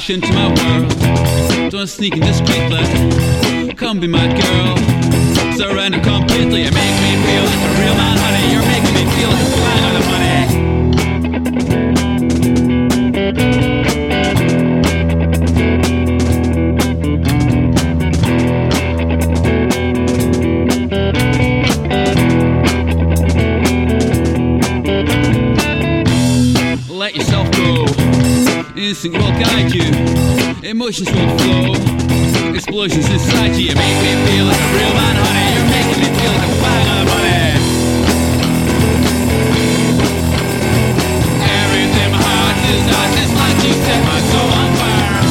Crash into my world. Don't sneak in discreetly. Come be my girl. Surrender completely and make Instinct will guide you. Emotions will flow. Explosions inside you. You make me feel like a real man, honey. You're making me feel like a the money. Everything my heart desires is like you set my soul on fire.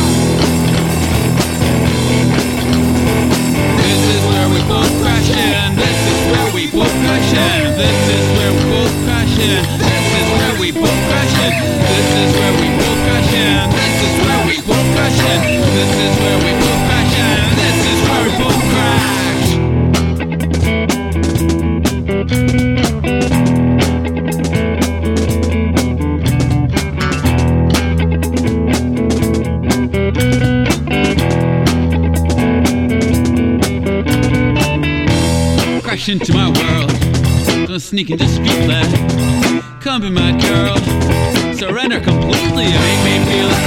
This is where we both crash in. This is where we both crash in. This is where we both crash in. Is where we crash. This is where we. This is where we crash. Crash into my world. Don't sneak in discreetly. Come be my girl. Surrender completely. and Make